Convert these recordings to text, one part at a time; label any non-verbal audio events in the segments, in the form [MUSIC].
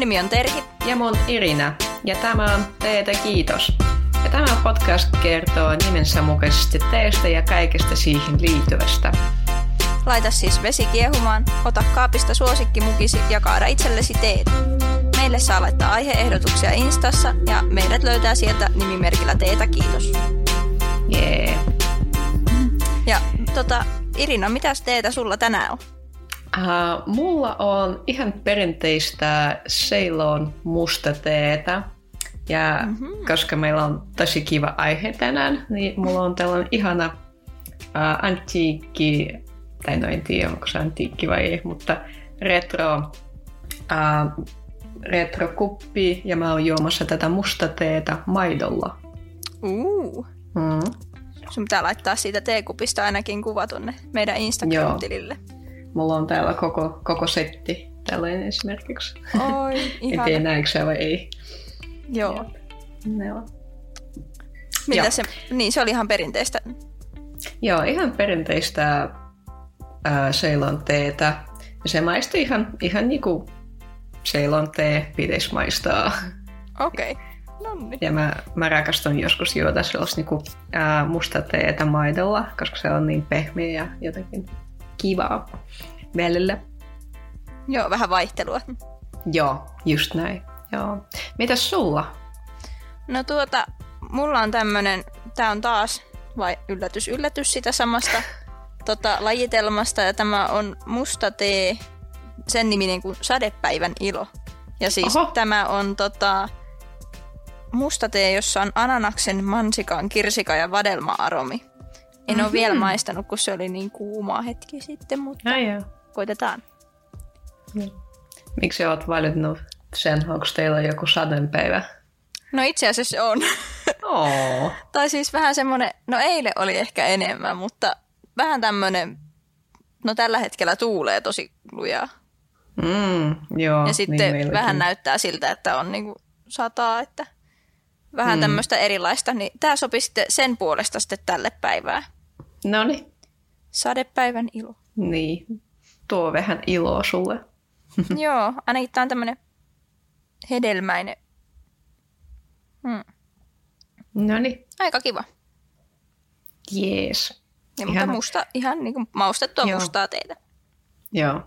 nimi on Terhi. Ja mun Irina. Ja tämä on Teetä kiitos. Ja tämä podcast kertoo nimensä mukaisesti teestä ja kaikesta siihen liittyvästä. Laita siis vesi kiehumaan, ota kaapista suosikkimukisi ja kaada itsellesi teet. Meille saa laittaa aiheehdotuksia Instassa ja meidät löytää sieltä nimimerkillä Teetä kiitos. Jee. Yeah. Ja tota, Irina, mitäs teetä sulla tänään on? Uh, mulla on ihan perinteistä Ceylon musta teetä. Ja mm-hmm. koska meillä on tosi kiva aihe tänään, niin mulla on tällainen ihana uh, antiikki, tai no en tiedä onko se antiikki vai ei, mutta retro, uh, retrokuppi ja mä oon juomassa tätä musta teetä maidolla. Uh. Mm. Sun pitää laittaa siitä teekupista ainakin kuva tonne meidän Instagram-tilille. Joo. Mulla on täällä koko, koko setti tällainen esimerkiksi. Oi, [LAUGHS] ihana. En tiedä näetkö vai ei. Joo. Joo. Mitä Joo. se, niin se oli ihan perinteistä. Joo, ihan perinteistä äh, Ceylon teetä. Se maistui ihan, ihan niin kuin Ceylon tee pitäisi maistaa. Okei. Okay. No niin. Ja mä, mä rakastan joskus juoda sellaista niinku, ää, musta teetä maidolla, koska se on niin pehmeä ja jotenkin kivaa välillä. Joo, vähän vaihtelua. Joo, just näin. Joo. Mitäs sulla? No tuota, mulla on tämmönen, tää on taas, vai yllätys, yllätys sitä samasta [LAUGHS] tota, lajitelmasta, ja tämä on musta tee, sen niminen kuin Sadepäivän ilo. Ja siis Oho. tämä on tota, musta tee, jossa on ananaksen, mansikan, kirsika ja vadelma-aromi. En mm-hmm. ole vielä mhm. maistanut, kun se oli niin kuuma hetki sitten, mutta ja koitetaan. Mm. Miksi olet valinnut sen? Onko teillä joku sadonpäivä? No itse asiassa on. [LAUGHS] Oh. tai siis vähän semmoinen, no eilen oli ehkä enemmän, mutta vähän tämmöinen, no tällä hetkellä tuulee tosi lujaa. Mm, joo, ja sitten niin vähän näyttää siltä, että on niinku sataa, että vähän mm. tämmöistä erilaista, niin tämä sopi sitten sen puolesta sitten tälle päivään. No niin. Sadepäivän ilo. Niin, tuo vähän iloa sulle. [LAUGHS] Joo, ainakin tämä on tämmöinen hedelmäinen. Hmm. No niin. Aika kiva. Jees. Ja, mutta musta, ihan niin kuin maustettua Joo. mustaa teitä. Joo.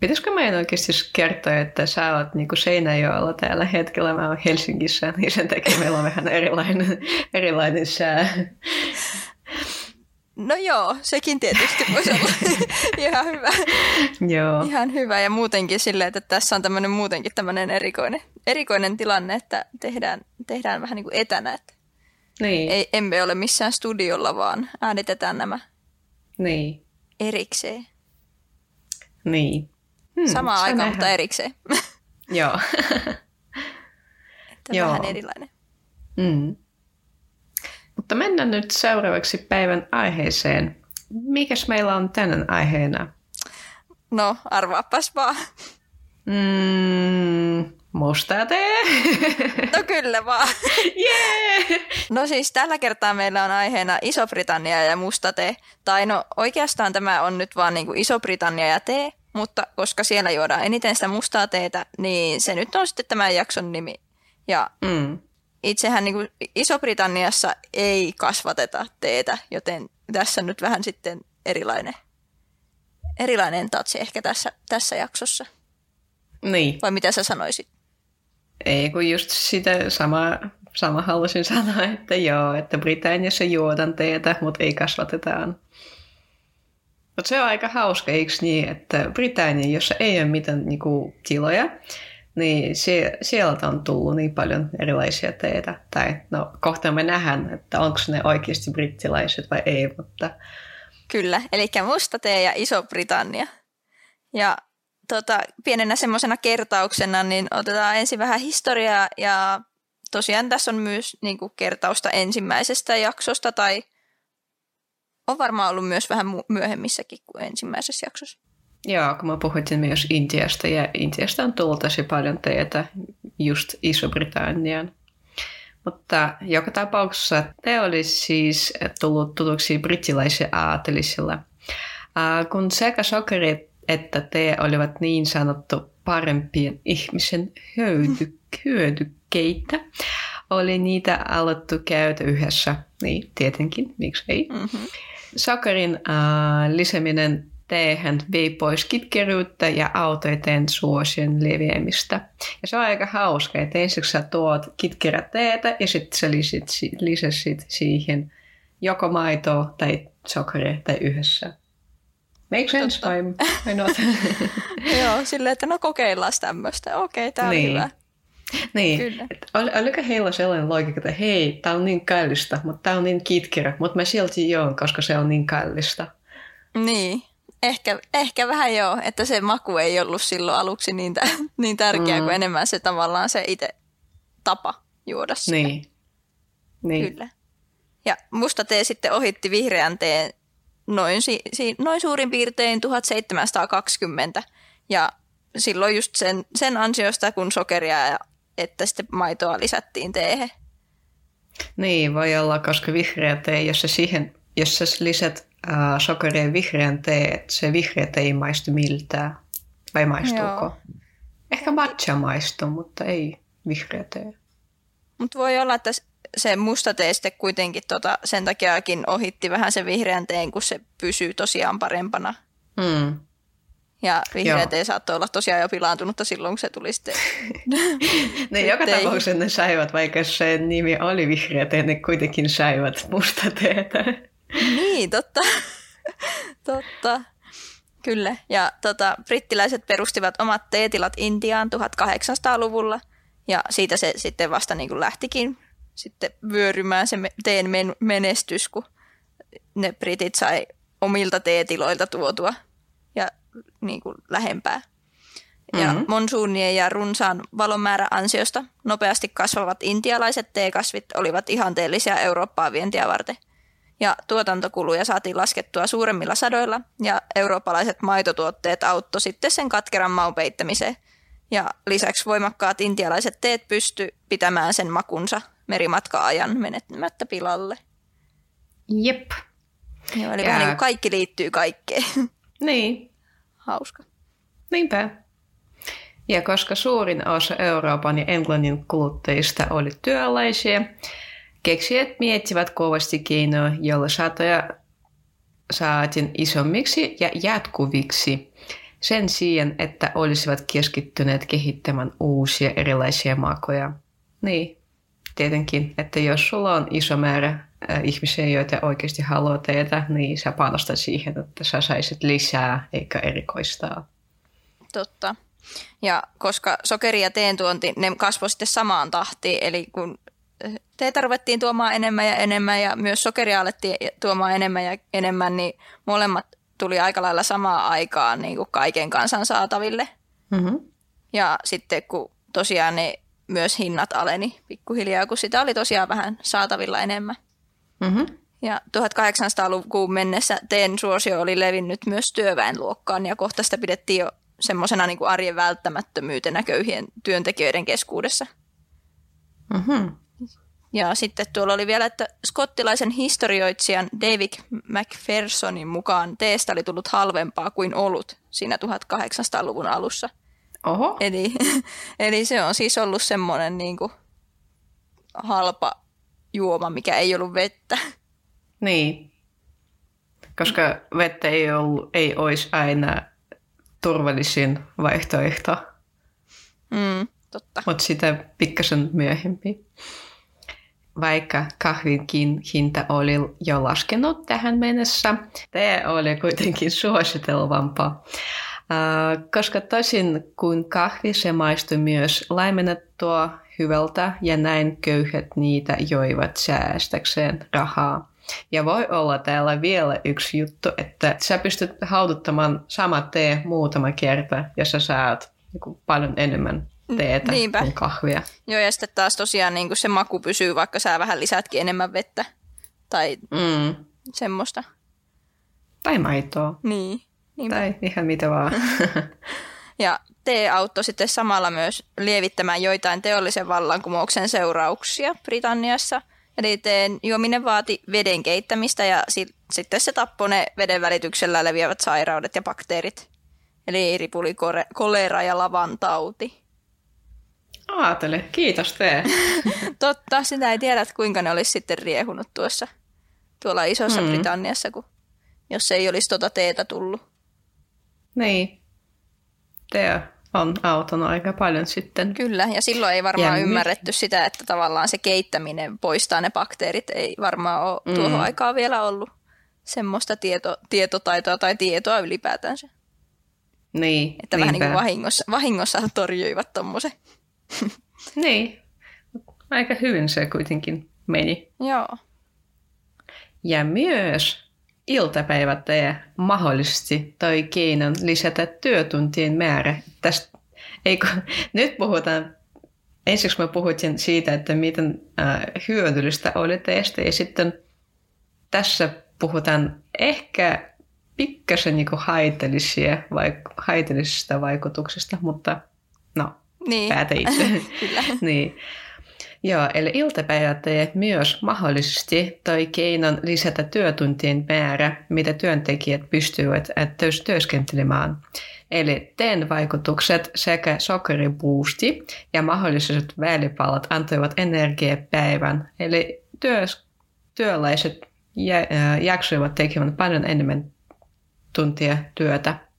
Pitäisikö meidän oikeasti kertoa, että sä oot niin Seinäjoella tällä hetkellä, mä oon Helsingissä, [LAUGHS] niin sen takia meillä on vähän erilainen, [LAUGHS] erilainen sää. No joo, sekin tietysti voisi olla [LAUGHS] ihan hyvä. Joo. Ihan hyvä ja muutenkin silleen, että tässä on tämmöinen muutenkin tämmöinen erikoinen, erikoinen tilanne, että tehdään, tehdään vähän niin kuin etänä. Että niin. Ei, emme ole missään studiolla, vaan äänitetään nämä niin. erikseen. Niin. Hmm, Samaan aikaan, mutta erikseen. [LAUGHS] Joo. [LAUGHS] että Joo. vähän erilainen. Mm. Mutta mennään nyt seuraavaksi päivän aiheeseen. Mikäs meillä on tänään aiheena? No, arvaapas vaan. Mm, musta tee. No kyllä vaan. [LAUGHS] Yeah! No siis tällä kertaa meillä on aiheena Iso-Britannia ja musta tee. Tai no oikeastaan tämä on nyt vaan niin Iso-Britannia ja tee, mutta koska siellä juodaan eniten sitä mustaa teetä, niin se nyt on sitten tämän jakson nimi. Ja mm. itsehän niin Iso-Britanniassa ei kasvateta teetä, joten tässä nyt vähän sitten erilainen, erilainen tatsi ehkä tässä, tässä jaksossa. Niin. Vai mitä sä sanoisit? Ei, kun just sitä sama, sama halusin sanoa, että joo, että Britanniassa juodaan teetä, mutta ei kasvatetaan. Mutta se on aika hauska, eikö niin, että Britannia, jossa ei ole mitään niin kuin, tiloja, niin sie, sieltä on tullut niin paljon erilaisia teitä. Tai no, kohta me nähdään, että onko ne oikeasti brittilaiset vai ei, mutta... Kyllä, eli musta tee ja Iso-Britannia. Ja tota, pienenä semmoisena kertauksena, niin otetaan ensin vähän historiaa ja tosiaan tässä on myös niin kuin, kertausta ensimmäisestä jaksosta tai on varmaan ollut myös vähän myöhemmissäkin kuin ensimmäisessä jaksossa. Joo, kun mä puhutin myös Intiasta, ja Intiasta on tullut tosi paljon teitä just Iso-Britannian. Mutta joka tapauksessa te olisi siis tullut tutuksi brittiläisille aatelisilla. kun sekä sokeri että te olivat niin sanottu parempien ihmisen hyödy, [LAUGHS] hyödykkeitä. Oli niitä alettu käytä yhdessä, niin tietenkin, miksi ei. Mm-hmm. Sakarin äh, lisäminen teehen vei pois kitkeryyttä ja autoi teen suosien leviämistä. Ja se on aika hauska, että ensiksi sä tuot kitkerä teetä ja sitten sä lisäsit, lisäsit siihen joko maitoa tai sokeria tai yhdessä. Make sense, I not. [LAUGHS] Joo, silleen, että no kokeillaan tämmöistä. Okei, okay, tämä niin. on hyvä. [LAUGHS] Niin, ol, oliko heillä sellainen logiikka, että hei, tämä on niin kallista, mutta tämä on niin kitkerä, mutta mä silti joon, koska se on niin kallista. Niin, ehkä, ehkä vähän joo, että se maku ei ollut silloin aluksi niin, t- [LAUGHS] niin tärkeä mm. kuin enemmän se tavallaan se itse tapa juoda sitä. Niin. niin. Kyllä. Ja musta tee sitten ohitti vihreän teen noin, si, si, noin suurin piirtein 1720. Ja silloin just sen, sen ansiosta, kun sokeria ja että sitten maitoa lisättiin teehe. Niin, voi olla, koska vihreä tee, jos sä, siihen, jos sä lisät äh, sokeria vihreän tee, se vihreä tee ei maistu miltään. Vai maistuuko? Joo. Ehkä matcha maistuu, mutta ei vihreä tee. Mutta voi olla, että se musta tee sitten kuitenkin tota, sen takiakin ohitti vähän sen vihreän teen, kun se pysyy tosiaan parempana. Mm. Ja vihreä tee saattoi olla tosiaan jo pilaantunutta silloin, kun se tuli sitten. [LAUGHS] ne joka tapauksessa ne saivat, vaikka se nimi oli vihreä tee, ne kuitenkin saivat musta teetä. niin, totta. [LAUGHS] totta. Kyllä. Ja tota, brittiläiset perustivat omat teetilat Intiaan 1800-luvulla. Ja siitä se sitten vasta niin kuin lähtikin sitten vyörymään se teen menestys, kun ne britit sai omilta teetiloilta tuotua niin kuin lähempää. Ja mm-hmm. monsuunien ja runsaan valonmäärän ansiosta nopeasti kasvavat intialaiset teekasvit olivat ihanteellisia Eurooppaa vientiä varten. Ja tuotantokuluja saatiin laskettua suuremmilla sadoilla ja eurooppalaiset maitotuotteet auttoi sitten sen katkeran maun peittämiseen. Ja lisäksi voimakkaat intialaiset teet pysty pitämään sen makunsa merimatka-ajan menettämättä pilalle. Jep. Joo, eli ja... vähän niin kuin kaikki liittyy kaikkeen. Niin. Hauska. Niinpä. Ja koska suurin osa Euroopan ja Englannin kuluttajista oli työläisiä, keksijät miettivät kovasti keinoja, joilla satoja saatiin isommiksi ja jatkuviksi sen sijaan, että olisivat keskittyneet kehittämään uusia erilaisia makoja. Niin, tietenkin, että jos sulla on iso määrä ihmisiä, joita oikeasti haluaa tehdä, niin sä panostat siihen, että sä saisit lisää eikä erikoistaa. Totta. Ja koska sokeri ja teen tuonti, ne kasvoi sitten samaan tahtiin, eli kun teetä ruvettiin tuomaan enemmän ja enemmän ja myös sokeria alettiin tuomaan enemmän ja enemmän, niin molemmat tuli aika lailla samaan aikaan niin kuin kaiken kansan saataville. Mm-hmm. Ja sitten kun tosiaan ne myös hinnat aleni pikkuhiljaa, kun sitä oli tosiaan vähän saatavilla enemmän. Mm-hmm. Ja 1800-lukuun mennessä teen suosio oli levinnyt myös työväenluokkaan ja kohta sitä pidettiin jo semmoisena niin arjen välttämättömyytenä köyhien työntekijöiden keskuudessa. Mm-hmm. Ja sitten tuolla oli vielä, että skottilaisen historioitsijan David McPhersonin mukaan teestä oli tullut halvempaa kuin olut siinä 1800-luvun alussa. Oho. Eli, [LAUGHS] eli se on siis ollut semmoinen niin kuin halpa juoma, mikä ei ollut vettä. Niin, koska vettä ei, ollut, ei olisi aina turvallisin vaihtoehto. Mm, totta. Mutta sitä pikkasen myöhemmin. Vaikka kahvinkin hinta oli jo laskenut tähän mennessä, tämä oli kuitenkin suositelvampaa. Koska tosin kuin kahvi, se maistui myös laimennettua hyvältä ja näin köyhät niitä joivat säästäkseen rahaa. Ja voi olla täällä vielä yksi juttu, että sä pystyt hauduttamaan sama tee muutama kerta ja sä saat paljon enemmän teetä Niinpä. kuin kahvia. Joo, ja sitten taas tosiaan niin se maku pysyy, vaikka sä vähän lisätkin enemmän vettä tai mm. semmoista. Tai maitoa. Niin. Niinpä. Tai ihan mitä vaan. [LAUGHS] ja tee auttoi sitten samalla myös lievittämään joitain teollisen vallankumouksen seurauksia Britanniassa. Eli teen juominen vaati veden keittämistä ja si- sitten se tappoi ne veden välityksellä leviävät sairaudet ja bakteerit. Eli ripuli, kolera ja lavan tauti. Aatele, kiitos tee. [LAUGHS] Totta, sitä ei tiedä, kuinka ne olisi sitten riehunut tuossa tuolla Isossa mm. Britanniassa, kun, jos ei olisi tuota teetä tullut. Niin. Tee on autonut aika paljon sitten. Kyllä, ja silloin ei varmaan Jämmi. ymmärretty sitä, että tavallaan se keittäminen poistaa ne bakteerit. Ei varmaan ole mm. tuohon aikaan vielä ollut semmoista tieto, tietotaitoa tai tietoa ylipäätänsä. Niin, Että niinpä. vähän niin kuin vahingossa, vahingossa torjuivat tuommoisen. [LAUGHS] niin, aika hyvin se kuitenkin meni. Joo. Ja myös iltapäivättäjä mahdollisesti toi keinon lisätä työtuntien määrä. Tästä, eikö, [LAUGHS] nyt puhutaan, ensiksi mä puhutin siitä, että miten äh, hyödyllistä oli teistä ja sitten tässä puhutaan ehkä pikkasen niin haitallisia, vaik- haitallisista vaikutuksista, mutta no, niin. päätä itse. [LAUGHS] Niin. Joo, eli iltapäivättäjät myös mahdollisesti toi keinon lisätä työtuntien määrä, mitä työntekijät pystyvät työskentelemään. Eli teen vaikutukset sekä sokeribuusti ja mahdolliset välipalot antoivat energiaa päivän. Eli työs, työläiset jaksoivat tekemään paljon enemmän tuntia työtä.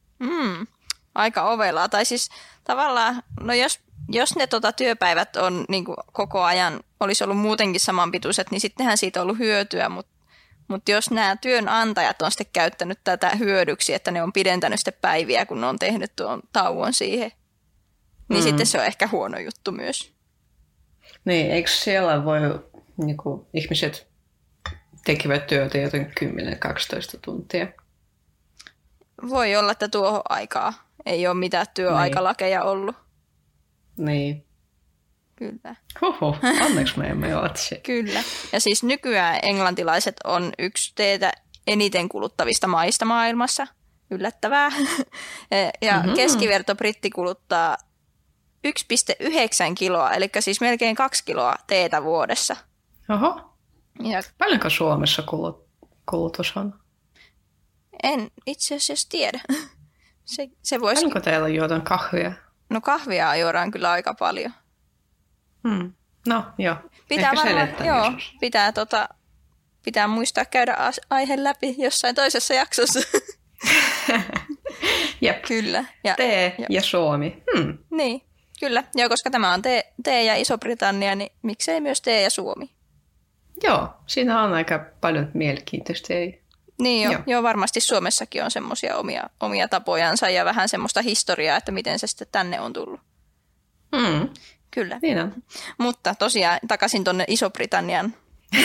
Aika ovelaa. Tai siis tavallaan, no jos jos ne tota, työpäivät on niin kuin koko ajan, olisi ollut muutenkin samanpituiset, niin sittenhän siitä on ollut hyötyä, mutta mut jos nämä työnantajat on sitten käyttänyt tätä hyödyksi, että ne on pidentänyt sitten päiviä, kun ne on tehnyt tuon tauon siihen, niin mm. sitten se on ehkä huono juttu myös. Niin, eikö siellä voi niin kuin, ihmiset tekevät työtä joten 10-12 tuntia? Voi olla, että tuohon aikaa ei ole mitään työaikalakeja ollut. Niin. Kyllä. Huhu, onneksi me emme ole [LAUGHS] Kyllä. Ja siis nykyään englantilaiset on yksi teitä eniten kuluttavista maista maailmassa. Yllättävää. [LAUGHS] ja mm-hmm. keskiverto britti kuluttaa 1,9 kiloa, eli siis melkein kaksi kiloa teetä vuodessa. Oho. Ja... Paljonko Suomessa kulut, kulutus on? En itse asiassa tiedä. [LAUGHS] Se, se voisi... Paljonko teillä juotan kahvia? No kahvia juodaan kyllä aika paljon. Hmm. No joo, pitää varmaan, joo, pitää, tota, pitää muistaa käydä aihe läpi jossain toisessa jaksossa. [LAUGHS] Jep. Kyllä. Ja, Tee ja, ja Suomi. Hmm. Niin, kyllä. Joo, koska tämä on tee, tee ja Iso-Britannia, niin miksei myös tee ja Suomi? Joo, siinä on aika paljon mielenkiintoista. Niin jo, joo. joo, varmasti Suomessakin on semmoisia omia, omia tapojansa ja vähän semmoista historiaa, että miten se sitten tänne on tullut. Mm. Kyllä. Niin on. Mutta tosiaan takaisin tuonne Iso-Britannian.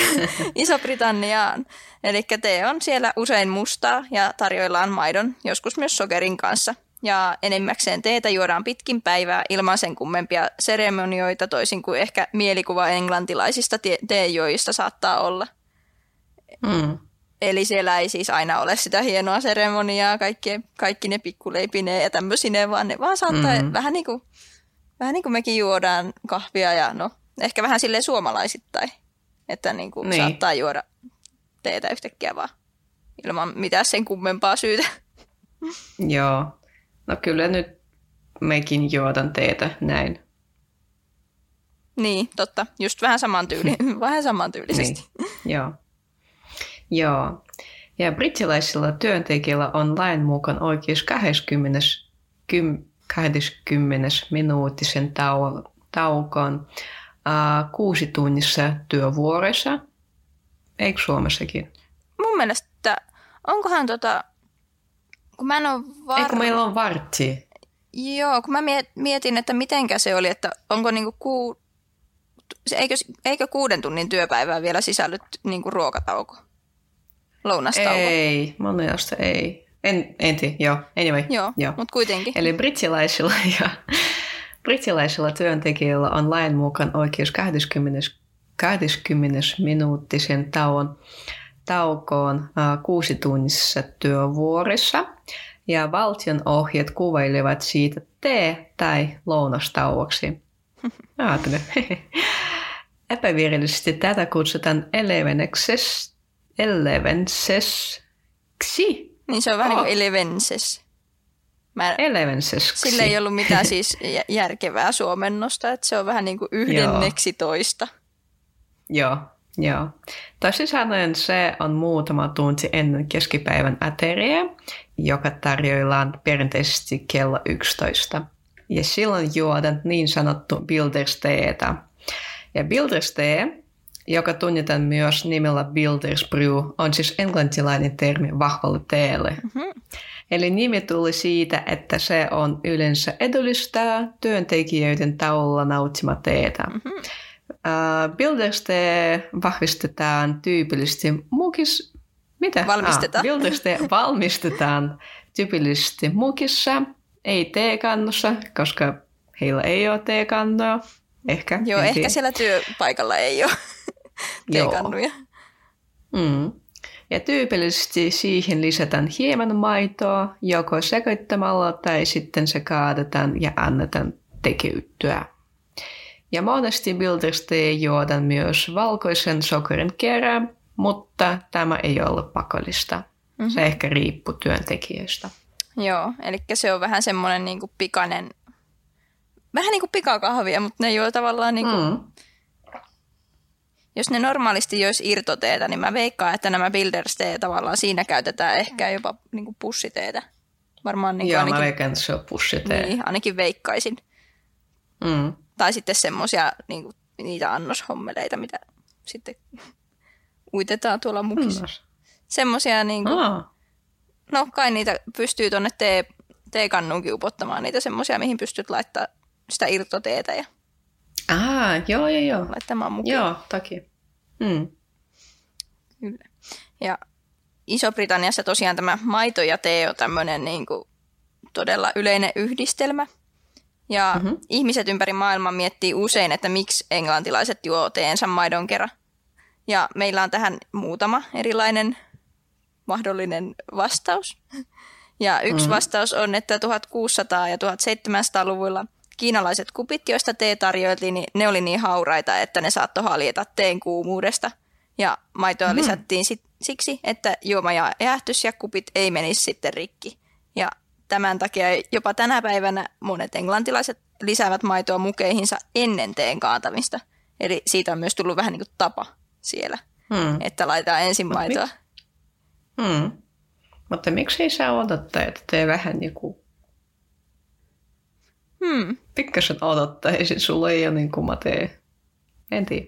[LAUGHS] Iso-Britanniaan. Eli tee on siellä usein mustaa ja tarjoillaan maidon, joskus myös sokerin kanssa. Ja enimmäkseen teetä juodaan pitkin päivää ilman sen kummempia seremonioita, toisin kuin ehkä mielikuva englantilaisista teejoista saattaa olla. Mm. Eli siellä ei siis aina ole sitä hienoa seremoniaa, kaikki, kaikki ne pikkuleipineen ja tämmöisineen, vaan ne vaan saattaa mm-hmm. vähän, niin kuin, vähän niin kuin mekin juodaan kahvia ja no, ehkä vähän sille suomalaisittain, että niin kuin niin. saattaa juoda teetä yhtäkkiä vaan ilman mitään sen kummempaa syytä. [LAUGHS] Joo, no kyllä nyt mekin juodan teetä näin. Niin, totta. Just vähän samantyyli, [LAUGHS] vähän samantyylisesti. Niin. Joo. Joo. Ja brittiläisillä työntekijöillä on lain mukaan oikeus 20, 20 minuuttisen tau, taukoon uh, kuusi tunnissa työvuorossa. Eikö Suomessakin? Mun mielestä, onkohan tota, kun mä en ole var... Eikö meillä on vartti? Joo, kun mä mietin, että mitenkä se oli, että onko niinku ku... eikö, eikö kuuden tunnin työpäivää vielä sisällyt niinku ruokatauko? Lounastauko? Ei, mun mielestä ei. En, en tiedä, joo. Anyway. Joo, joo. mutta kuitenkin. Eli brittiläisillä [LAUGHS] ja brittiläisillä työntekijöillä on lain mukaan oikeus 20, 20 minuuttisen tauon, taukoon uh, kuusi tunnissa työvuorissa. Ja valtion ohjeet kuvailevat siitä tee- tai lounastauoksi. [LAUGHS] Ajattelen. [LAUGHS] Epävirallisesti tätä kutsutaan eleveneksestä Elevenses. Niin se on vähän oh. niin kuin Elevenses. Mä, Elevenseksi. sillä ei ollut mitään siis järkevää suomennosta, että se on vähän niin kuin yhdenneksi toista. Joo, joo. Toisin sanoen se on muutama tunti ennen keskipäivän ateria, joka tarjoillaan perinteisesti kello 11. Ja silloin juodaan niin sanottu bildersteetä. Ja bilderstee, joka tunnetaan myös nimellä Builders Brew, on siis englantilainen termi vahvalle teelle. Mm-hmm. Eli nimi tuli siitä, että se on yleensä edullista työntekijöiden tauolla nauttima teetä. Mm-hmm. Uh, Builders tee vahvistetaan tyypillisesti mukis... Mitä? Valmistetaan. Ah, Builders tee valmistetaan tyypillisesti mukissa, ei teekannossa, koska heillä ei ole teekannoa. Ehkä. Joo, ehkä siellä työpaikalla ei ole [LAUGHS] teekannuja. Mm. Ja tyypillisesti siihen lisätään hieman maitoa, joko sekoittamalla tai sitten se kaadetaan ja annetaan tekeyttyä. Ja monesti bilderstee juodaan myös valkoisen sokerin kerran, mutta tämä ei ole pakollista. Mm-hmm. Se ehkä riippuu työntekijöistä. Joo, eli se on vähän semmoinen niin pikainen, vähän niin kuin pikakahvia, mutta ne juo tavallaan niin kuin, mm. Jos ne normaalisti joisi irtoteetä, niin mä veikkaan, että nämä builders tavallaan siinä käytetään ehkä jopa niin kuin pussiteetä. Varmaan niin Joo, ainakin, mä veikkaan, että se on pussitee. Niin, ainakin veikkaisin. Mm. Tai sitten semmoisia niin kuin, niitä annoshommeleita, mitä sitten uitetaan tuolla mukissa. Mm. Semmoisia niin kuin, Aa. No kai niitä pystyy tuonne tee, teekannuunkin upottamaan niitä semmoisia, mihin pystyt laittaa sitä irtoteetä ja Ah, joo, joo, joo. laittamaan mukaan. Joo, toki. Mm. Kyllä. Ja Iso-Britanniassa tosiaan tämä maito ja tee on tämmöinen niin kuin todella yleinen yhdistelmä. Ja mm-hmm. ihmiset ympäri maailmaa miettii usein, että miksi englantilaiset juo teensä maidon kerran. Ja meillä on tähän muutama erilainen mahdollinen vastaus. [LAUGHS] Ja yksi mm. vastaus on, että 1600- ja 1700-luvulla kiinalaiset kupit, joista tee tarjoiltiin, niin ne oli niin hauraita, että ne saattoi haljeta teen kuumuudesta. Ja maitoa mm. lisättiin sit, siksi, että juoma ja jäähtys ja kupit ei menisi sitten rikki. Ja tämän takia jopa tänä päivänä monet englantilaiset lisäävät maitoa mukeihinsa ennen teen kaatamista. Eli siitä on myös tullut vähän niin kuin tapa siellä, mm. että laitetaan ensin maitoa. Mik? Hmm. Mutta miksi ei saa odottaa, että tee vähän joku... Hmm. Pikkasen odottaisin, sulla ei ole niin kuin mä teen. En tiedä.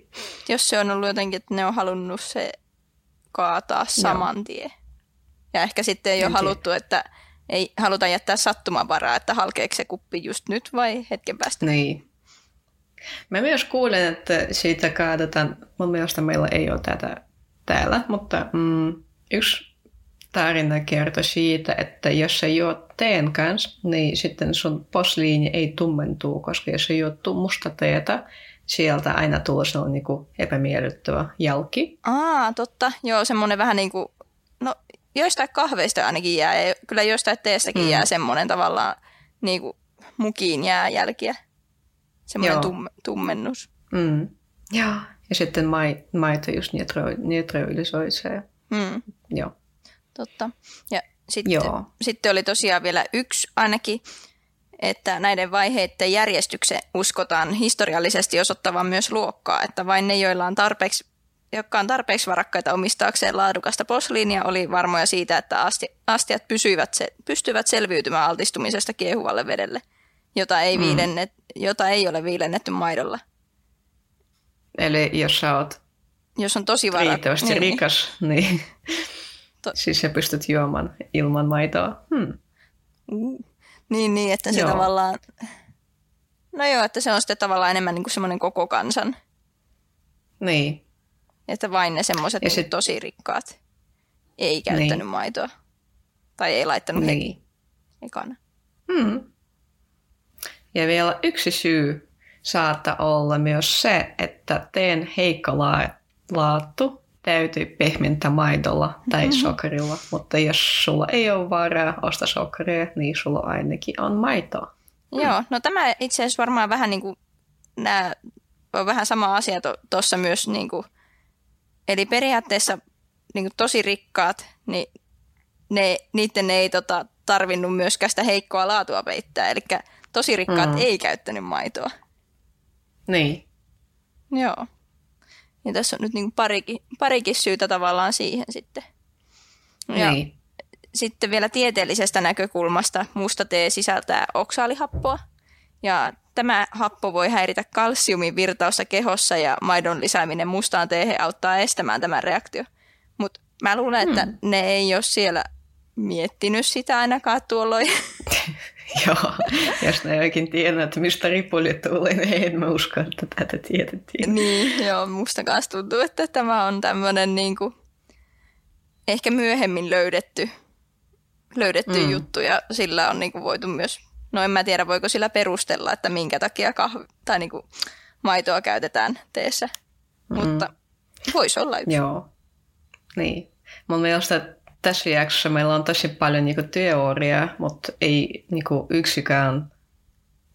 Jos se on ollut jotenkin, että ne on halunnut se kaataa saman tien. Ja ehkä sitten ei en ole tiedä. haluttu, että ei haluta jättää sattumanvaraa, että halkeeko se kuppi just nyt vai hetken päästä. Niin. Mä myös kuulen, että siitä kaadetaan, mun mielestä meillä ei ole tätä täällä, mutta mm, yksi tarina kertoi siitä, että jos sä juot teen kanssa, niin sitten sun posliini ei tummentuu, koska jos sä juot musta teetä, sieltä aina tulee sellainen niin kuin epämiellyttävä jälki. Aa, totta. Joo, semmoinen vähän niin kuin, no joistain kahveista ainakin jää, ja kyllä joistain teestäkin mm. jää semmoinen tavallaan niin kuin mukiin jää jälkiä. Semmoinen tum, tummennus. Mm. Joo. Ja sitten maito just neutralisoi se. Mm. Joo. Totta. Ja sitten, Joo. sitten oli tosiaan vielä yksi ainakin, että näiden vaiheiden järjestyksen uskotaan historiallisesti osoittavan myös luokkaa, että vain ne, joilla on tarpeeksi, jotka on tarpeeksi varakkaita omistaakseen laadukasta posliinia, oli varmoja siitä, että asti, astiat pysyivät se, pystyvät selviytymään altistumisesta kiehuvalle vedelle, jota ei, mm. viilennet, jota ei ole viilennetty maidolla. Eli jos sä oot jos on tosi varat, riittävästi niin, rikas, niin To- siis sä pystyt juomaan ilman maitoa. Hmm. Mm. Niin, niin, että se joo. tavallaan... No joo, että se on sitten tavallaan enemmän niin kuin semmoinen koko kansan. Niin. Että vain ne semmoiset niin sit... tosi rikkaat ei käyttänyt niin. maitoa. Tai ei laittanut niin. heti ekana. Hmm. Ja vielä yksi syy saattaa olla myös se, että teen heikko laatu täytyy pehmentää maidolla tai mm-hmm. sokerilla, mutta jos sulla ei ole varaa ostaa sokeria, niin sulla ainakin on maitoa. Joo, no tämä itse asiassa varmaan vähän niin kuin, nämä on vähän sama asia tuossa to, myös, niin kuin, eli periaatteessa niin kuin tosi rikkaat, niin ne, niiden ei tota, tarvinnut myöskään sitä heikkoa laatua peittää. Eli tosi rikkaat mm. ei käyttänyt maitoa. Niin. Joo. Ja tässä on nyt niin parikin, parikin syytä tavallaan siihen sitten. Ja niin. Sitten vielä tieteellisestä näkökulmasta musta tee sisältää oksaalihappoa. Ja tämä happo voi häiritä kalsiumin virtausta kehossa ja maidon lisääminen mustaan teehen auttaa estämään tämän reaktio. Mutta mä luulen, että hmm. ne ei ole siellä miettinyt sitä ainakaan tuolloin. [LAUGHS] [LAUGHS] Joo, jos ne oikein tiedä, että mistä ripuli tulee, niin en mä usko, että tätä tiedettiin. Niin, joo, musta kanssa tuntuu, että tämä on tämmöinen niin kuin, ehkä myöhemmin löydetty, löydetty mm. juttu ja sillä on niin kuin voitu myös, no en mä tiedä voiko sillä perustella, että minkä takia kahvi, tai niin kuin, maitoa käytetään teessä, mm. mutta voisi olla yksi. Joo, niin. Mun mielestä tässä jaksossa meillä on tosi paljon niinku teoriaa, mutta ei niinku yksikään,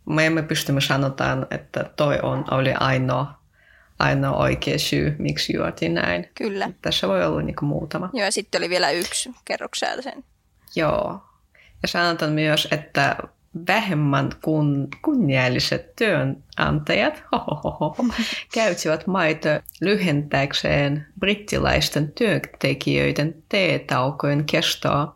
me emme pysty sanotaan, että toi on, oli ainoa, ainoa oikea syy, miksi juotiin näin. Kyllä. Tässä voi olla niinku muutama. Joo, ja sitten oli vielä yksi kerroksää sen. Joo. Ja sanotaan myös, että vähemmän kun, kunnialliset työnantajat [LAUGHS] hohohoho, käytsivät maito lyhentääkseen brittiläisten työntekijöiden teetaukojen kestoa,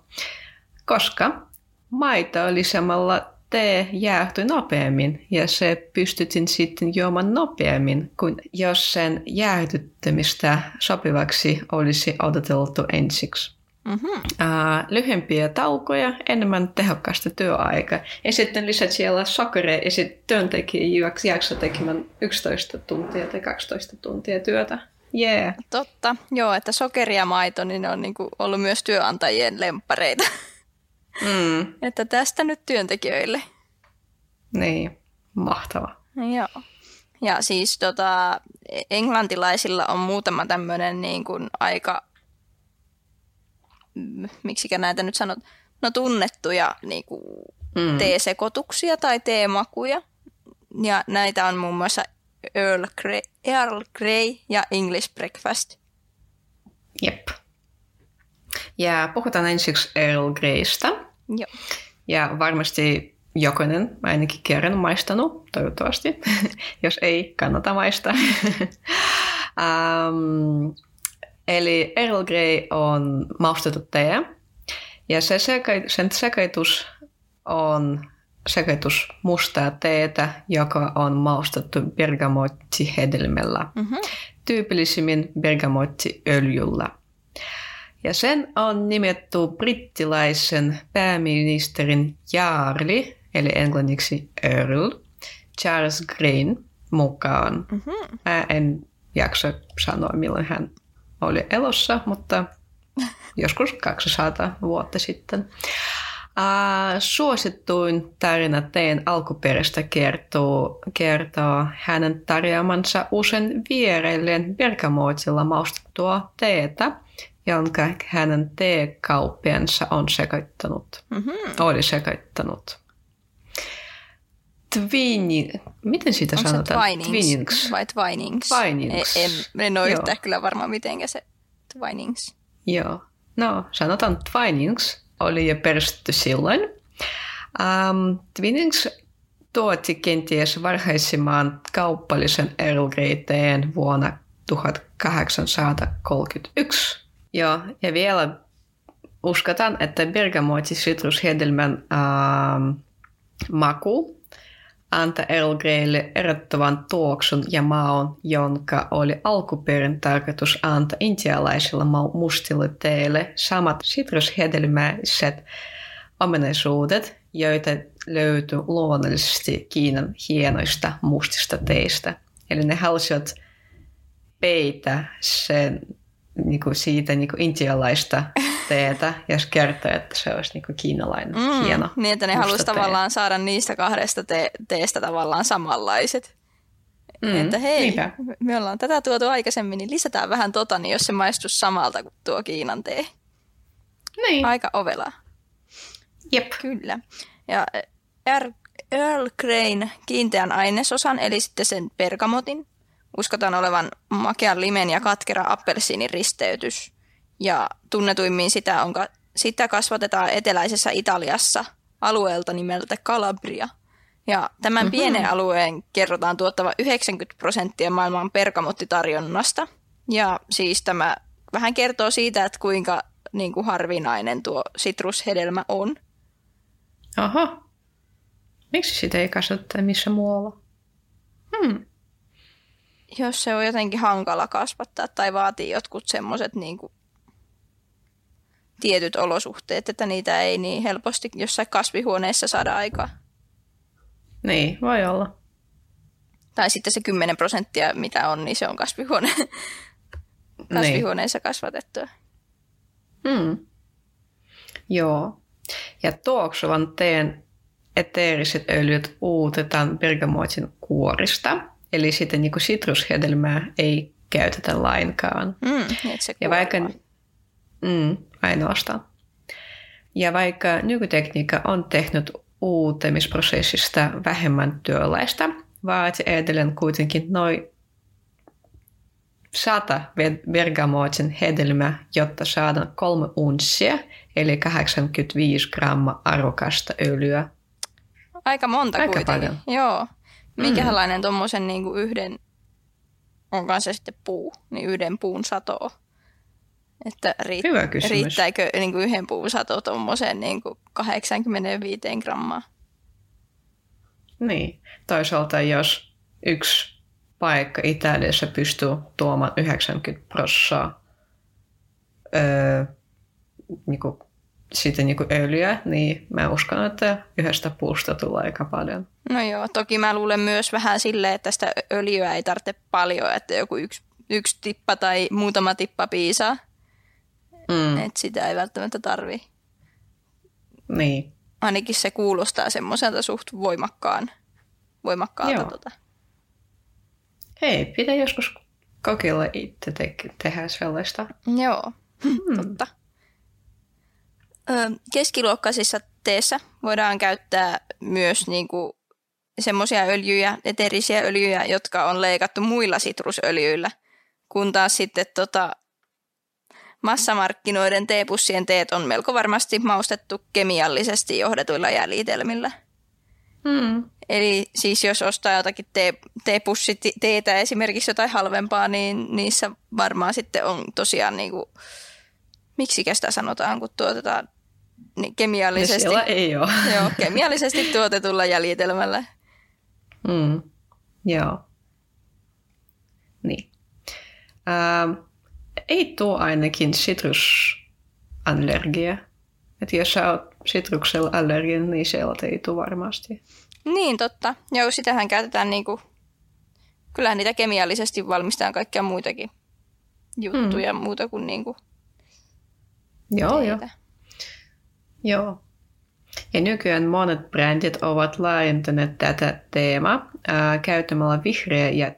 koska maito lisäämällä tee jäähtyi nopeammin ja se pystyttiin sitten juomaan nopeammin kuin jos sen jäähdyttämistä sopivaksi olisi odoteltu ensiksi. Mm-hmm. Uh, lyhyempiä taukoja, enemmän tehokkaasta työaikaa. Ja sitten lisät siellä sokereja ja sitten työntekijä jaksa tekemään 11 tuntia tai 12 tuntia työtä. Yeah. Totta, joo, että sokeri ja maito niin ne on niinku ollut myös työnantajien lempareita. Mm. [LAUGHS] että tästä nyt työntekijöille. Niin, mahtava. Joo. Ja siis tota, englantilaisilla on muutama tämmöinen niin kuin aika miksikä näitä nyt sanot, no tunnettuja niin kuin mm. teesekotuksia tai teemakuja. Ja näitä on muun muassa Earl Grey, Earl Grey ja English Breakfast. Jep. Ja puhutaan ensiksi Earl Greystä. Joo. Ja varmasti jokainen ainakin kerran maistanut, toivottavasti. [LAUGHS] Jos ei, kannata maistaa. [LAUGHS] um, Eli Earl Grey on maustettu tee. Ja se seka- sen sekaitus on sekaitus mustaa teetä, joka on maustettu bergamottihedelmällä. Mm-hmm. Tyypillisimmin bergamottiöljyllä. Ja sen on nimetty brittiläisen pääministerin Jaarli, eli englanniksi Earl, Charles Green mukaan. Mm-hmm. Mä en jaksa sanoa, milloin hän oli elossa, mutta joskus 200 vuotta sitten. Uh, suosittuin tarina teen alkuperäistä kertoo, kertoo hänen tarjoamansa usein viereilleen bergamoitilla maustettua teetä, jonka hänen teekauppiansa on sekoittanut, mm-hmm. oli sekoittanut. Twinning, miten sitä Onko sanotaan? Twinings, Twinings vai Twinings? Twinings. En, en ole yhtään kyllä varmaan miten se Twinings. Joo, no sanotaan Twinings oli jo perustettu silloin. Um, Twinings tuotti kenties varhaisimman kauppallisen Earl vuonna 1831. Joo, ja vielä uskotaan, että bergamotti sitrushedelmän ähm, maku antaa Earl Greylle erottavan tuoksun ja maun, jonka oli alkuperin tarkoitus antaa intialaisille mustille teille samat sitrushedelmäiset ominaisuudet, joita löytyy luonnollisesti Kiinan hienoista mustista teistä. Eli ne halusivat peitä sen niin kuin siitä niin kuin intialaista [LAUGHS] teetä ja kertoa, että se olisi niin kuin kiinalainen mm, hieno Niin, että ne haluaisi tavallaan saada niistä kahdesta te- teestä tavallaan samanlaiset. Mm, että hei, niinpä. me ollaan tätä tuotu aikaisemmin, niin lisätään vähän tota, niin jos se maistuu samalta kuin tuo Kiinan tee. Niin. Aika ovela. Jep. Kyllä. Ja Earl Grain kiinteän ainesosan, eli sitten sen pergamotin, uskotaan olevan makean limen ja katkera appelsiinin risteytys. Ja tunnetuimmin sitä on sitä kasvatetaan eteläisessä Italiassa alueelta nimeltä Calabria. Ja tämän mm-hmm. pienen alueen kerrotaan tuottava 90 prosenttia maailman pergamottitarjonnasta. Ja siis tämä vähän kertoo siitä, että kuinka niin kuin harvinainen tuo sitrushedelmä on. Aha. Miksi sitä ei kasvateta missä muualla? Hmm. Jos se on jotenkin hankala kasvattaa tai vaatii jotkut semmoiset niin tietyt olosuhteet, että niitä ei niin helposti jossain kasvihuoneessa saada aikaa. Niin, voi olla. Tai sitten se 10 prosenttia, mitä on, niin se on kasvihuone, niin. kasvihuoneessa kasvatettua. Hmm. Joo. Ja tuoksuvan teen eteeriset öljyt uutetaan bergamotin kuorista. Eli sitten niin sitrushedelmää ei käytetä lainkaan. Mm, se ja vaikka, mm, ainoastaan. Ja vaikka nykytekniikka on tehnyt uutemisprosessista vähemmän työläistä, vaatii edelleen kuitenkin noin 100 bergamotin hedelmää, jotta saadaan kolme unssia, eli 85 gramma arvokasta öljyä. Aika monta Aika kuitenkin. Paljon. Joo. Minkälainen mm. tuommoisen niin yhden, onkaan se sitten puu, niin yhden puun sato että riitt- Hyvä kysymys. riittääkö niin kuin yhden puun sato tuommoiseen niin 85 grammaa? Niin. Toisaalta jos yksi paikka Italiassa pystyy tuomaan 90 prosenttia öö, niin kuin, siitä niin kuin öljyä, niin mä uskon, että yhdestä puusta tulee aika paljon. No joo, toki mä luulen myös vähän silleen, että sitä öljyä ei tarvitse paljon, että joku yksi, yksi tippa tai muutama tippa piisaa. Mm. Että sitä ei välttämättä tarvi. Niin. Ainakin se kuulostaa semmoiselta suht voimakkaan, voimakkaalta. Tota. Hei, pitää joskus kokeilla itse te- tehdä sellaista. Joo, hmm. totta. Ö, keskiluokkaisissa teessä voidaan käyttää myös niinku semmoisia öljyjä, eterisiä öljyjä, jotka on leikattu muilla sitrusöljyillä, kun taas sitten tota, massamarkkinoiden teepussien teet on melko varmasti maustettu kemiallisesti johdetuilla jäljitelmillä. Hmm. Eli siis jos ostaa jotakin tee, teepussiteetä, esimerkiksi jotain halvempaa, niin niissä varmaan sitten on tosiaan niin kuin, miksi sitä sanotaan, kun tuotetaan niin kemiallisesti. Ja ei ole. [LAUGHS] Joo, kemiallisesti tuotetulla jäljitelmällä. Mm. Joo. Niin. Ähm, ei tuo ainakin sitrusallergia. Että jos sä oot sitruksella allerginen, niin se ei tule varmasti. Niin, totta. Joo, sitähän käytetään niinku... Kyllähän niitä kemiallisesti valmistetaan kaikkia muitakin juttuja mm. muuta kuin niinku Joo, joo. Joo. Ja nykyään monet brändit ovat laajentaneet tätä teemaa ää, käyttämällä vihreä ja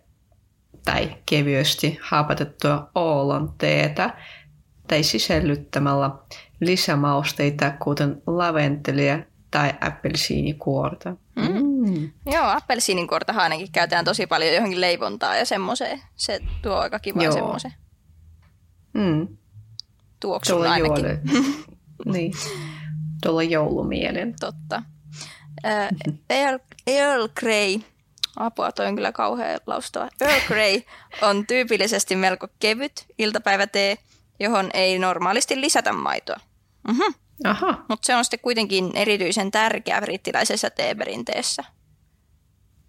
tai kevyesti haapatettua oolon teetä tai sisällyttämällä lisämausteita, kuten laventelia tai appelsiinikuorta. Mm. Mm. Joo, appelsiinikuorta ainakin käytetään tosi paljon johonkin leivontaa ja semmoiseen. Se tuo aika kiva semmoisen mm. tuoksun Tuolla ainakin. [LAUGHS] niin, tuolla joulumielen. Totta. Äh, Earl, Earl Grey Apua, toi on kyllä kauhean laustava. Earl Grey on tyypillisesti melko kevyt iltapäivätee, johon ei normaalisti lisätä maitoa. Mhm. Aha. Mutta se on sitten kuitenkin erityisen tärkeä brittiläisessä teeperinteessä.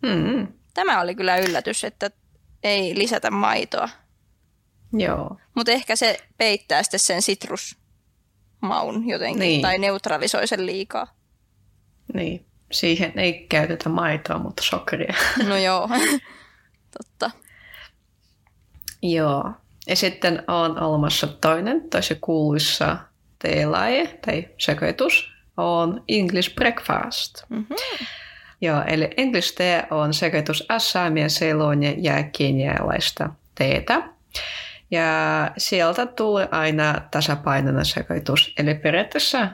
Mm. Tämä oli kyllä yllätys, että ei lisätä maitoa. Joo. Mutta ehkä se peittää sitten sen sitrusmaun jotenkin, niin. tai neutralisoi sen liikaa. Niin. Siihen ei käytetä maitoa, mutta sokeria. [LAUGHS] No joo, [LAUGHS] totta. Joo. Ja sitten on olemassa toinen tosi kuuluissa teelaje tai sekoitus on English breakfast. Mm-hmm. Joo, eli English tea on sekoitus assaamia, seilonia ja kenialaista teetä. Ja sieltä tulee aina tasapainoinen sekoitus. Eli periaatteessa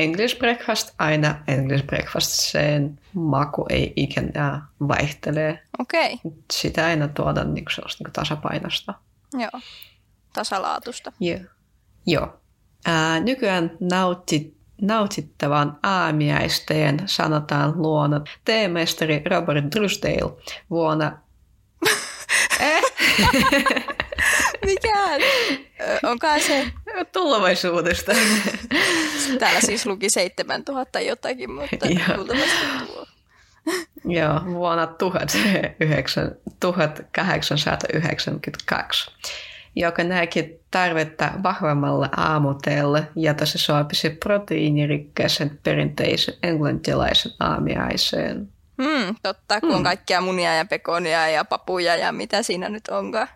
English breakfast aina English breakfast. Sen maku ei ikinä vaihtele. Okei. Okay. Sitä aina tuodaan niin sellaista niin tasapainosta. Joo, tasalaatusta. Joo. Joo. Ää, nykyään nautit, nautittavan aamiaisteen sanotaan luona teemestari Robert Drusdale vuonna... eh? [LAUGHS] [LAUGHS] [LAUGHS] Mikä? Onkaan se? Tulevaisuudesta. Täällä siis luki 7000 jotakin, mutta luultavasti. Joo, vuonna 1892, joka näki tarvetta vahvemmalle aamuteelle, jota se sopisi proteiinirikkäisen perinteisen englantilaisen aamiaiseen. Hmm, totta, kun on mm. kaikkia munia ja pekonia ja papuja ja mitä siinä nyt onkaan.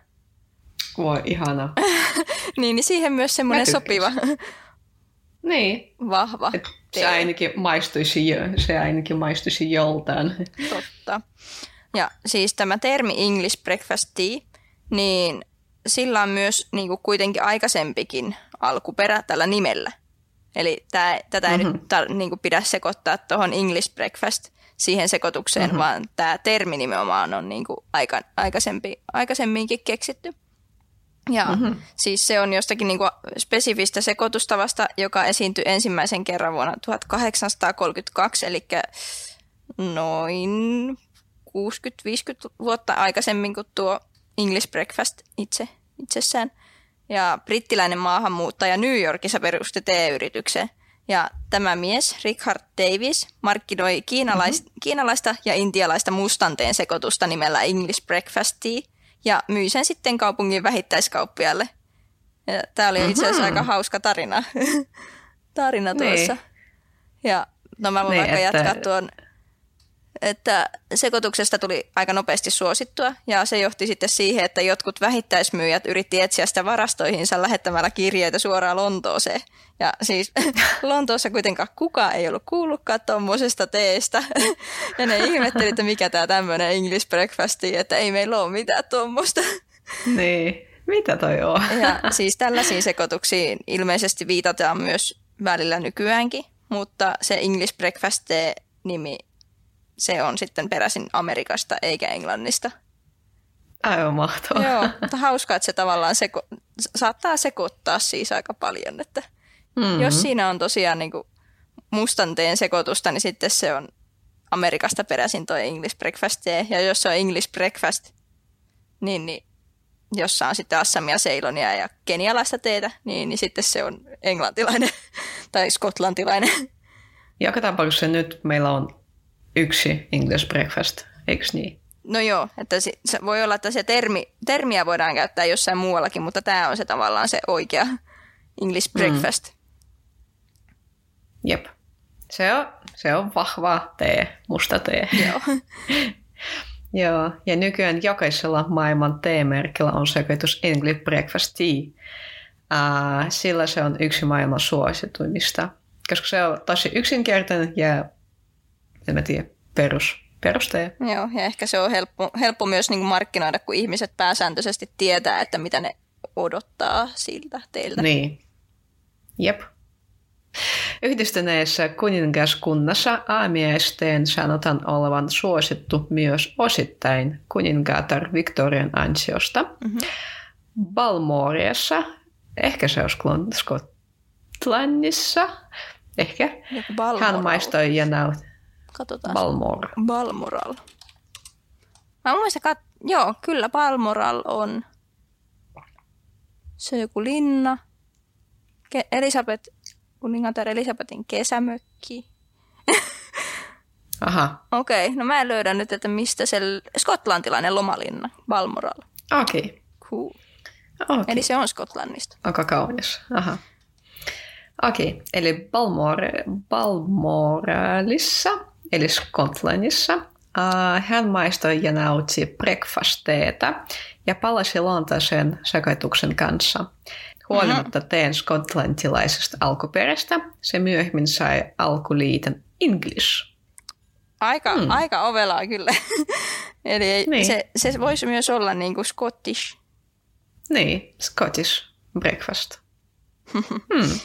Voi ihana. [LAUGHS] niin, niin siihen myös semmoinen sopiva. [LAUGHS] niin. Vahva. Et se ainakin maistuisi, jo, se ainakin maistuisi joltain. [LAUGHS] Totta. Ja siis tämä termi English breakfast tea, niin sillä on myös niin kuin kuitenkin aikaisempikin alkuperä tällä nimellä. Eli tämä, tätä ei mm-hmm. nyt ta, niin kuin pidä sekoittaa tuohon English breakfast siihen sekoitukseen, mm-hmm. vaan tämä termi nimenomaan on niin kuin aika, aikaisempi, aikaisemminkin keksitty. Ja mm-hmm. siis se on jostakin niin kuin spesifistä sekoitustavasta, joka esiintyi ensimmäisen kerran vuonna 1832, eli noin 60-50 vuotta aikaisemmin kuin tuo English Breakfast itse, itsessään. Ja brittiläinen maahanmuuttaja New Yorkissa perusti T-yrityksen. Ja tämä mies, Richard Davis, markkinoi kiinalais- mm-hmm. kiinalaista ja intialaista mustanteen sekoitusta nimellä English Breakfast Tea – ja myi sen sitten kaupungin vähittäiskauppialle. Tämä oli itse asiassa aika hauska tarina, [LAUGHS] tarina niin. tuossa. Niin. Ja no mä voin niin, vaikka että... jatkaa tuon että sekoituksesta tuli aika nopeasti suosittua ja se johti sitten siihen, että jotkut vähittäismyyjät yritti etsiä sitä varastoihinsa lähettämällä kirjeitä suoraan Lontooseen. Ja siis [LAUGHS] Lontoossa kuitenkaan kukaan ei ollut kuullutkaan tuommoisesta teestä. [LAUGHS] Ja ne ihmetteli, että mikä tämä tämmöinen English breakfasti, että ei meillä ole mitään tuommoista. [LAUGHS] Niin, mitä toi on? Ja siis tällaisiin sekoituksiin ilmeisesti viitataan myös välillä nykyäänkin, mutta se English breakfast nimi se on sitten peräisin Amerikasta eikä Englannista. Aivan mahtavaa. Joo, mutta hauskaa, että se tavallaan seko- saattaa sekoittaa siis aika paljon. Että mm-hmm. Jos siinä on tosiaan niin mustanteen sekoitusta, niin sitten se on Amerikasta peräisin tuo English breakfast tea. Ja jos se on English breakfast, niin, niin jossa on sitten Assamia, Seilonia ja kenialaista teetä, niin, niin sitten se on englantilainen [LAUGHS] tai skotlantilainen. Joka tapauksessa nyt meillä on yksi English breakfast, eikö niin? No joo, että se, se voi olla, että se termi, termiä voidaan käyttää jossain muuallakin, mutta tämä on se tavallaan se oikea English mm. breakfast. Mm. Jep. Se on, se on vahva tee, musta tee. Joo. [LAUGHS] Joo, ja nykyään jokaisella maailman teemerkillä on sekoitus English Breakfast Tea, uh, sillä se on yksi maailman suosituimmista, koska se on tosi yksinkertainen ja en mä tiedä, perus, perusteja. Joo, ja ehkä se on helppo, helppo myös niin kuin markkinoida, kun ihmiset pääsääntöisesti tietää, että mitä ne odottaa siltä teiltä. Niin, jep. Yhdistyneessä kuningaskunnassa aamiaisteen sanotaan olevan suosittu myös osittain kuningatar Victorian ansiosta. Mm-hmm. Balmoriassa, ehkä se on Skotlannissa, ehkä, hän maistoi ja nautti Katsotaan. Balmor. Balmoral. Mä muistan, kat- joo, kyllä Balmoral on. Se on joku linna. Ke- Elisabeth, kuningatar Elisabetin kesämökki. Aha. Okei, okay, no mä en löydä nyt, että mistä se skotlantilainen lomalinna, Balmoral. Okei. Okay. Cool. Okay. Eli se on Skotlannista. Aika kaunis. Aha. Okei, okay. eli Balmor- Balmoralissa eli Skotlannissa. Hän maistoi ja nautti breakfasteeta ja palasi Lontooseen sekoituksen kanssa. Huolimatta teen skotlantilaisesta alkuperästä, se myöhemmin sai alkuliiton English. Aika, mm. aika ovelaa kyllä. Eli niin. se, se voisi myös olla niin kuin Scottish. Niin, Scottish breakfast. hmm.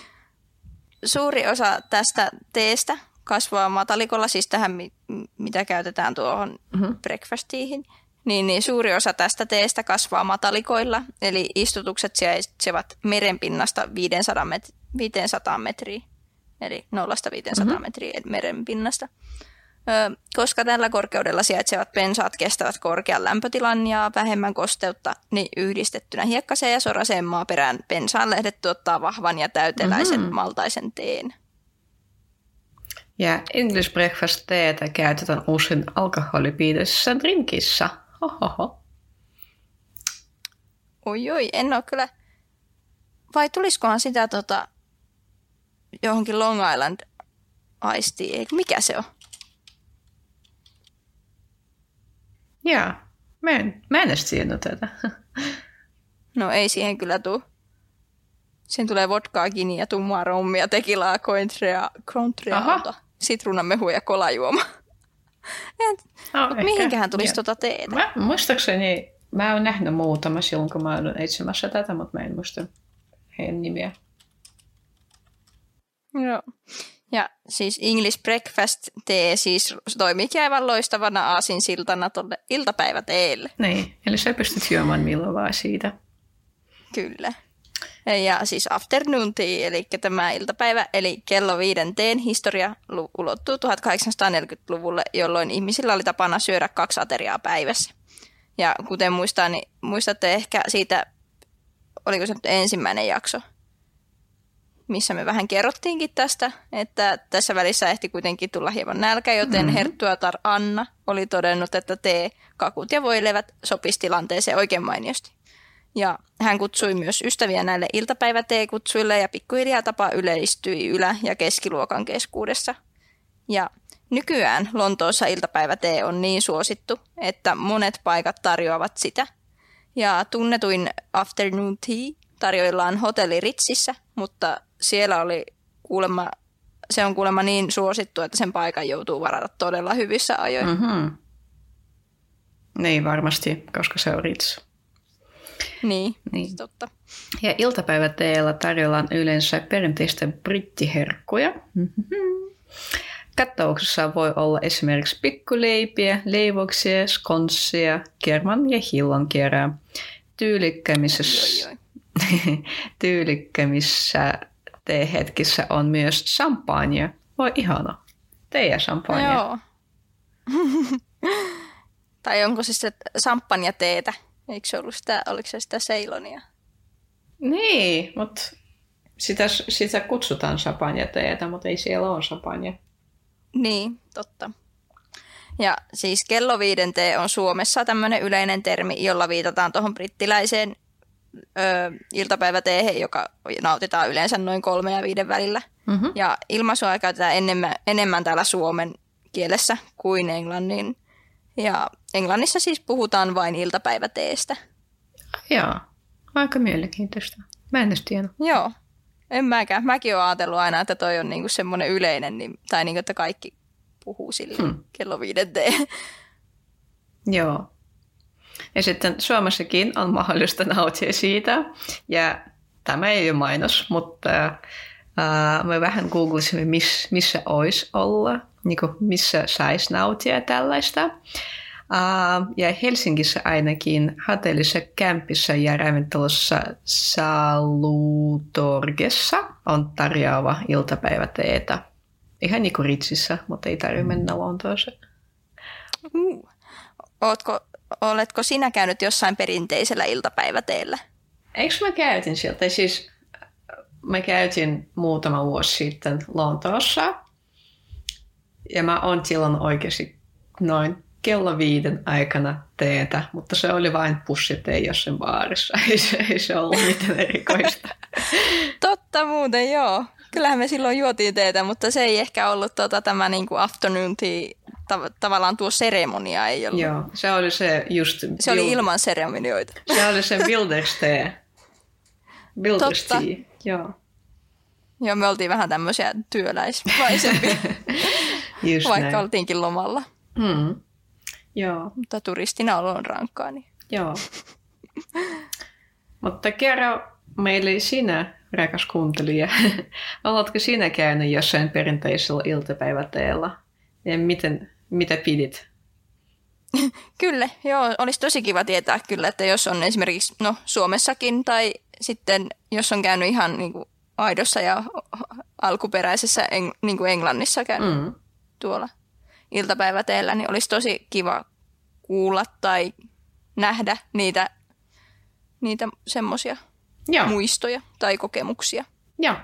Suuri osa tästä teestä kasvaa matalikolla, siis tähän mitä käytetään tuohon mm-hmm. breakfastiin, niin, niin suuri osa tästä teestä kasvaa matalikoilla, eli istutukset sijaitsevat merenpinnasta 500 met- 500 metriä, eli 0-500 mm-hmm. metriä meren pinnasta. Ö, koska tällä korkeudella sijaitsevat pensaat kestävät korkean lämpötilan ja vähemmän kosteutta, niin yhdistettynä hiekkaseen ja soraseen maaperään pensaan lehdet tuottaa vahvan ja täyteläisen mm-hmm. maltaisen teen. Ja English breakfast teetä käytetään usein alkoholipiitoisessa drinkissä. Hohoho. Oi oi, en ole kyllä... Vai tulisikohan sitä tota, johonkin Long Island aistiin? Eikö mikä se on? Joo, mä en, mä en edes tiennyt tätä. [LAUGHS] No ei siihen kyllä tuu. Siihen tulee vodkaa, ja tummaa rommia, tekilaa, kointrea, kontrealta, sitruunamehua ja kolajuoma. [LAUGHS] no, mihinkähän tulisi tuota teetä? Mä, muistaakseni, mä oon nähnyt muutama silloin, kun mä oon etsimässä tätä, mutta mä en muista heidän nimiä. Joo. Ja siis English breakfast tee siis toimiikin aivan loistavana aasinsiltana tuolle iltapäiväteelle. Niin, eli sä pystyt juomaan milloin vaan siitä. Kyllä. Ja siis afternoon tea, eli tämä iltapäivä, eli kello viiden teen historia ulottuu 1840-luvulle, jolloin ihmisillä oli tapana syödä kaksi ateriaa päivässä. Ja kuten muistan, niin muistatte ehkä siitä, oliko se nyt ensimmäinen jakso, missä me vähän kerrottiinkin tästä, että tässä välissä ehti kuitenkin tulla hieman nälkä, joten mm-hmm. herttuatar Anna oli todennut, että tee, kakut ja voilevät sopisi tilanteeseen oikein mainiosti. Ja hän kutsui myös ystäviä näille iltapäiväteekutsuille ja pikkuhiljaa tapa yleistyi ylä- ja keskiluokan keskuudessa. Ja nykyään Lontoossa iltapäivätee on niin suosittu, että monet paikat tarjoavat sitä. Ja tunnetuin afternoon tea tarjoillaan hotelli Ritsissä, mutta siellä oli kuulemma, se on kuulemma niin suosittu, että sen paikan joutuu varata todella hyvissä ajoin. Mm-hmm. Niin varmasti, koska se on Ritz. Niin, niin. totta. Ja iltapäiväteellä tarjoillaan yleensä perinteistä brittiherkkuja. Mm-hmm. Kattauksessa voi olla esimerkiksi pikkuleipiä, leivoksia, skonssia, kerman ja hillonkerää. [LAUGHS] Tyylikkämissä, tyylikkämissä hetkissä on myös champagne. Voi ihana. Teijä champagne. Joo. [LAUGHS] tai onko siis se champagne teetä? Eikö se ollut sitä, oliko se sitä Seilonia? Niin, mutta sitä, sitä kutsutaan champagne-teetä, mutta ei siellä ole champagne. Niin, totta. Ja siis kello viiden tee on Suomessa tämmöinen yleinen termi, jolla viitataan tuohon brittiläiseen ö, iltapäiväteehen, joka nautitaan yleensä noin kolme ja viiden välillä. Mm-hmm. Ja ilmaisua käytetään enemmän, enemmän täällä suomen kielessä kuin englannin. Ja Englannissa siis puhutaan vain iltapäiväteestä. Joo, aika mielenkiintoista. Mä en edes tiennyt. Joo, en mäkään. Mäkin olen ajatellut aina, että toi on niinku semmoinen yleinen, niin, tai niinku, että kaikki puhuu sille hmm. kello viiden tee. [LAUGHS] Joo. Ja sitten Suomessakin on mahdollista nauttia siitä. Ja tämä ei ole mainos, mutta äh, me vähän googlisimme, miss, missä olisi olla, niin kuin missä saisi nautia tällaista. Ja Helsingissä ainakin hotellissa, kämpissä ja ravintolassa Salutorgessa on tarjoava iltapäiväteetä. Ihan niin kuin Ritsissä, mutta ei tarvitse mennä Lontooseen. Uh. Ootko oletko sinä käynyt jossain perinteisellä iltapäiväteellä? Eikö mä käytin sieltä? Siis mä käytin muutama vuosi sitten Lontoossa. Ja mä oon silloin oikeasti noin kello viiden aikana teetä, mutta se oli vain pussitee jossain baarissa. [LAUGHS] Ei se, ei se ollut mitään erikoista. [LAUGHS] Totta muuten, joo. Kyllähän me silloin juotiin teetä, mutta se ei ehkä ollut tota, tämä niin kuin afternoon tea tav- tavallaan tuo seremonia ei ollut. Joo, se oli se just... Se oli ilman seremonioita. [LAUGHS] Se oli se Bilderstee. Bilderstee, joo. Joo, me oltiin vähän tämmöisiä työläismaisempia, vaikka näin. oltiinkin lomalla. Mm. Joo. Mutta turistina olo on rankkaa. Niin. Joo. Mutta kerro meille sinä, rakas kuuntelija, [LAUGHS] oletko sinä käynyt jossain perinteisellä iltapäiväteellä? Ja miten, mitä pidit? [LAUGHS] kyllä, joo. Olisi tosi kiva tietää kyllä, että jos on esimerkiksi no, Suomessakin tai sitten jos on käynyt ihan niin kuin aidossa ja alkuperäisessä eng, niin kuin Englannissa käynyt mm. tuolla iltapäiväteellä, niin olisi tosi kiva kuulla tai nähdä niitä, niitä semmoisia muistoja tai kokemuksia. Joo.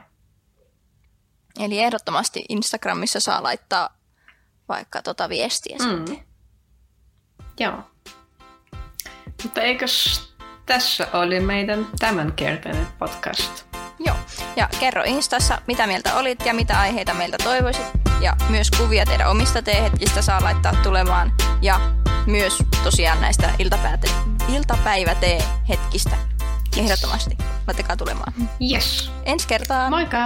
Eli ehdottomasti Instagramissa saa laittaa vaikka tota viestiä mm. sitten. Joo. Mutta eikös tässä oli meidän tämänkertainen podcast. Joo, ja kerro Instassa, mitä mieltä olit ja mitä aiheita meiltä toivoisit. Ja myös kuvia teidän omista teehetkistä saa laittaa tulemaan. Ja myös tosiaan näistä iltapäivätee-hetkistä. Ehdottomasti. Laittakaa tulemaan. Yes. Ensi kertaa. Moikka!